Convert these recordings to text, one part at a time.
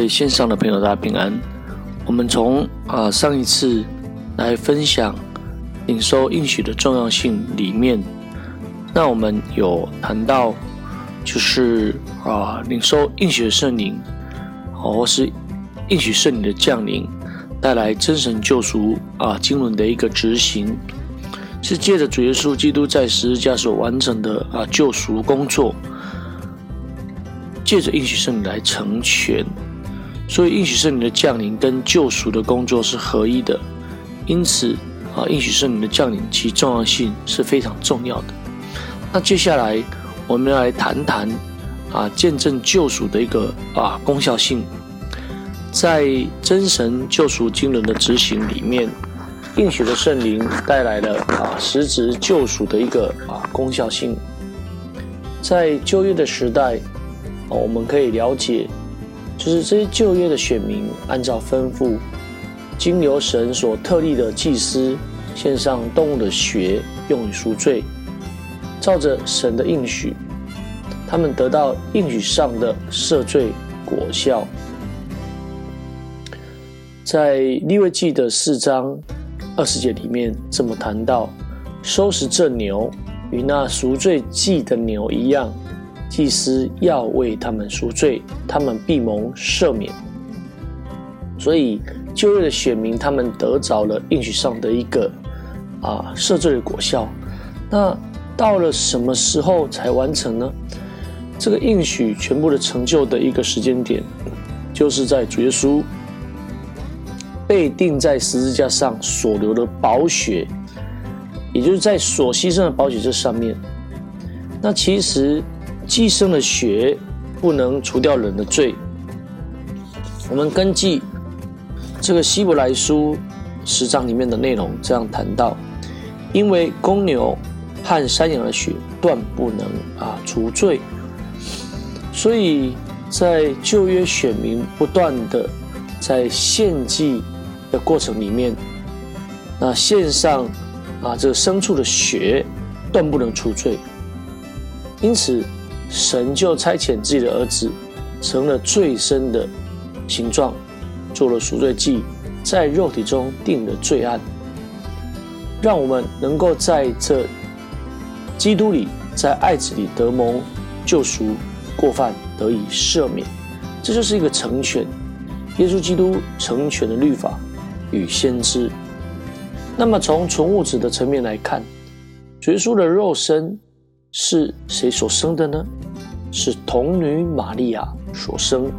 位线上的朋友，大家平安。我们从啊上一次来分享领受应许的重要性里面，那我们有谈到，就是啊领受应许的圣灵，或是应许圣灵的降临，带来真神救赎啊经纶的一个执行，是借着主耶稣基督在十字架所完成的啊救赎工作。借着应许圣灵来成全，所以应许圣灵的降临跟救赎的工作是合一的。因此啊，应许圣灵的降临其重要性是非常重要的。那接下来我们来谈谈啊，见证救赎的一个啊功效性。在真神救赎经纶的执行里面，应许的圣灵带来了啊实质救赎的一个啊功效性。在旧约的时代。我们可以了解，就是这些旧约的选民，按照吩咐，经由神所特立的祭司献上动物的血，用于赎罪，照着神的应许，他们得到应许上的赦罪果效。在利未记的四章二十节里面，这么谈到：收拾这牛，与那赎罪祭的牛一样。祭司要为他们赎罪，他们必蒙赦免。所以旧约的选民，他们得着了应许上的一个啊赦罪的果效。那到了什么时候才完成呢？这个应许全部的成就的一个时间点，就是在主耶稣被钉在十字架上所流的宝血，也就是在所牺牲的宝血这上面。那其实。寄生的血不能除掉人的罪。我们根据这个希伯来书十章里面的内容这样谈到：因为公牛和山羊的血断不能啊除罪，所以在旧约选民不断的在献祭的过程里面，那献上啊这个牲畜的血断不能除罪，因此。神就差遣自己的儿子，成了最深的形状，做了赎罪祭，在肉体中定了罪案，让我们能够在这基督里，在爱子里得蒙救赎，过犯得以赦免。这就是一个成全，耶稣基督成全的律法与先知。那么从纯物质的层面来看，耶稣的肉身。是谁所生的呢？是童女玛利亚所生，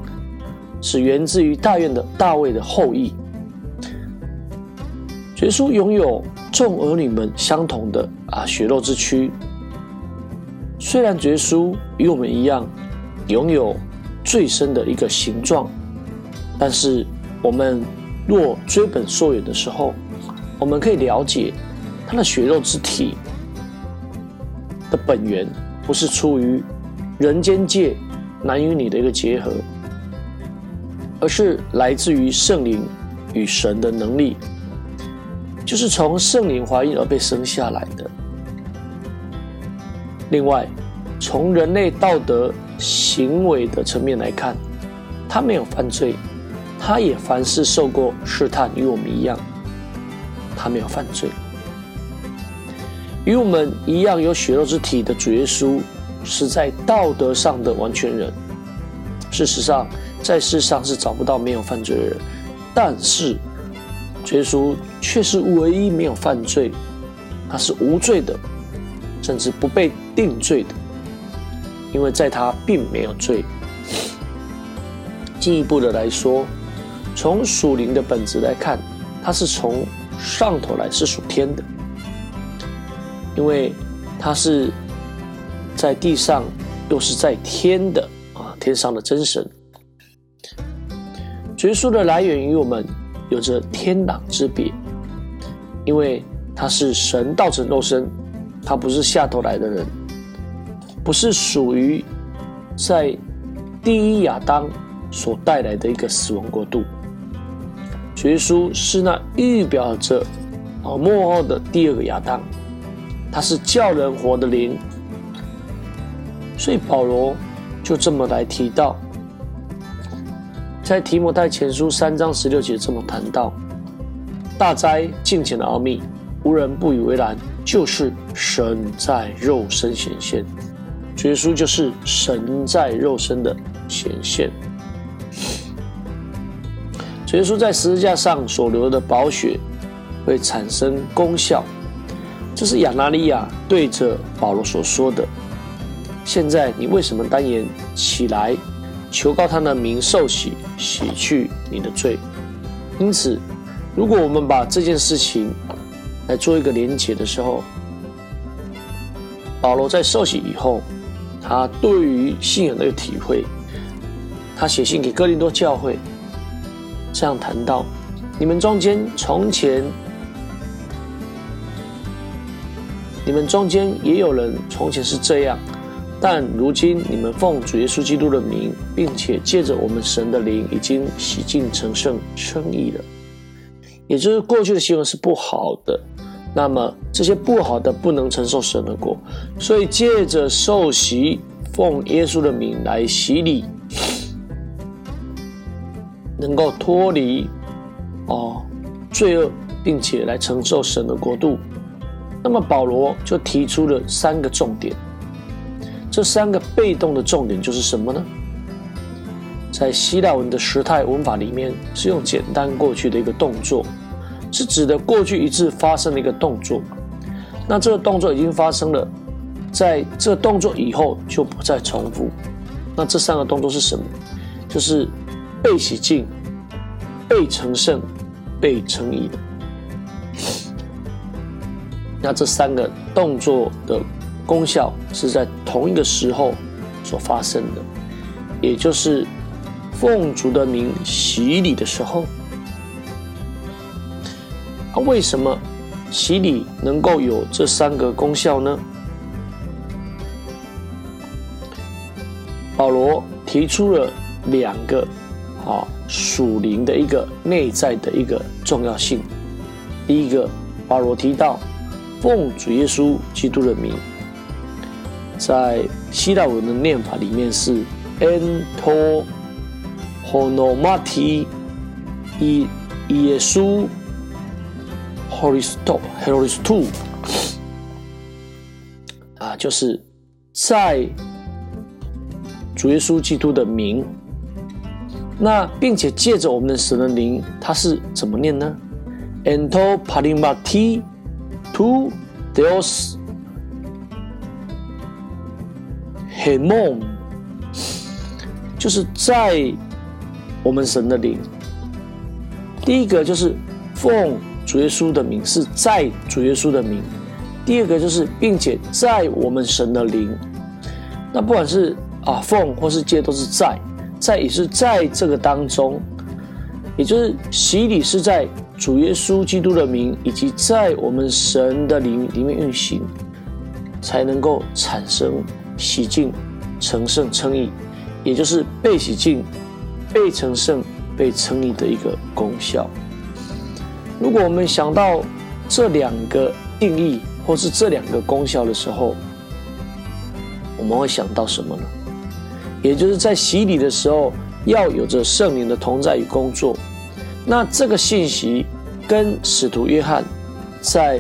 是源自于大院的大卫的后裔。耶稣拥有众儿女们相同的啊血肉之躯。虽然耶稣与我们一样拥有最深的一个形状，但是我们若追本溯源的时候，我们可以了解他的血肉之体。的本源不是出于人间界男与女的一个结合，而是来自于圣灵与神的能力，就是从圣灵怀孕而被生下来的。另外，从人类道德行为的层面来看，他没有犯罪，他也凡事受过试探，与我们一样，他没有犯罪。与我们一样有血肉之体的主耶稣，是在道德上的完全人。事实上，在世上是找不到没有犯罪的人，但是耶稣却是唯一没有犯罪，他是无罪的，甚至不被定罪的，因为在他并没有罪。进一步的来说，从属灵的本质来看，他是从上头来，是属天的。因为他是在地上，又是在天的啊，天上的真神。耶稣的来源于我们有着天壤之别，因为他是神道成肉身，他不是下头来的人，不是属于在第一亚当所带来的一个死亡国度。耶稣是那预表着啊幕后的第二个亚当。他是叫人活的灵，所以保罗就这么来提到，在提摩太前书三章十六节这么谈到：大灾近前的奥秘，无人不以为然，就是神在肉身显现。耶稣就是神在肉身的显现。耶稣在十字架上所流的宝血会产生功效，这是亚拿利亚对着保罗所说的。现在你为什么单言起来，求告他的名受洗，洗去你的罪？因此，如果我们把这件事情来做一个连结的时候，保罗在受洗以后。他对于信仰的体会，他写信给哥林多教会，这样谈到：你们中间从前，你们中间也有人从前是这样，但如今你们奉主耶稣基督的名，并且借着我们神的灵，已经洗净成圣称义了。也就是过去的行为是不好的。那么这些不好的不能承受神的果，所以借着受洗，奉耶稣的名来洗礼，能够脱离哦罪恶，并且来承受神的国度。那么保罗就提出了三个重点，这三个被动的重点就是什么呢？在希腊文的时态文法里面，是用简单过去的一个动作。是指的过去一次发生的一个动作，那这个动作已经发生了，在这个动作以后就不再重复。那这三个动作是什么？就是被洗净、被成圣、被称义的。那这三个动作的功效是在同一个时候所发生的，也就是奉主的名洗礼的时候。那为什么洗礼能够有这三个功效呢？保罗提出了两个啊属灵的一个内在的一个重要性。第一个，保罗提到奉主耶稣基督的名，在希腊文的念法里面是 ento honomati 以耶稣。Horisto, Horisto，啊，就是在主耶稣基督的名，那并且借着我们的神的灵，它是怎么念呢？Ento parimati to Deus hemon，就是在我们神的灵。第一个就是奉。主耶稣的名是在主耶稣的名，第二个就是并且在我们神的灵，那不管是啊奉或是借都是在，在也是在这个当中，也就是洗礼是在主耶稣基督的名以及在我们神的灵里面运行，才能够产生洗净、成圣、称义，也就是被洗净、被成圣、被称义的一个功效。如果我们想到这两个定义，或是这两个功效的时候，我们会想到什么呢？也就是在洗礼的时候，要有着圣灵的同在与工作。那这个信息跟使徒约翰在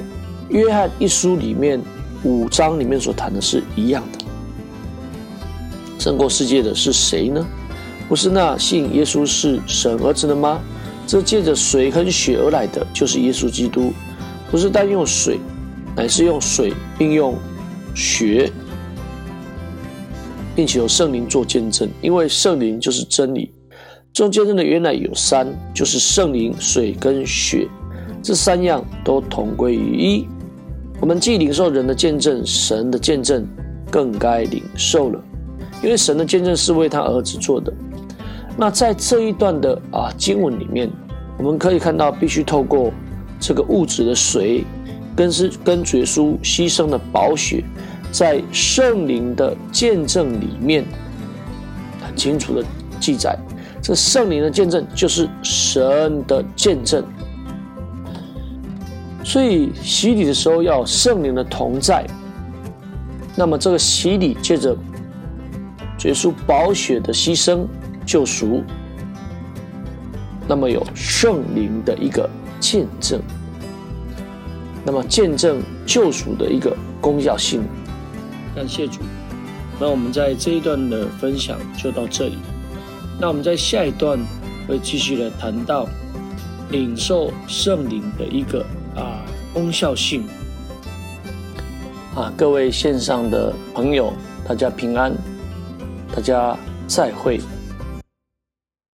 约翰一书里面五章里面所谈的是一样的。胜过世界的是谁呢？不是那信耶稣是神儿子的吗？这借着水和血而来的，就是耶稣基督，不是单用水，乃是用水并用血，并且有圣灵做见证。因为圣灵就是真理。做见证的原来有三，就是圣灵、水跟血，这三样都同归于一。我们既领受人的见证，神的见证更该领受了，因为神的见证是为他儿子做的。那在这一段的啊经文里面，我们可以看到，必须透过这个物质的水，跟是跟主耶稣牺牲的宝血，在圣灵的见证里面，很清楚的记载，这圣灵的见证就是神的见证。所以洗礼的时候要圣灵的同在，那么这个洗礼借着主耶稣宝血的牺牲。救赎，那么有圣灵的一个见证，那么见证救赎的一个功效性。感谢主。那我们在这一段的分享就到这里。那我们在下一段会继续的谈到领受圣灵的一个啊功效性。啊，各位线上的朋友，大家平安，大家再会。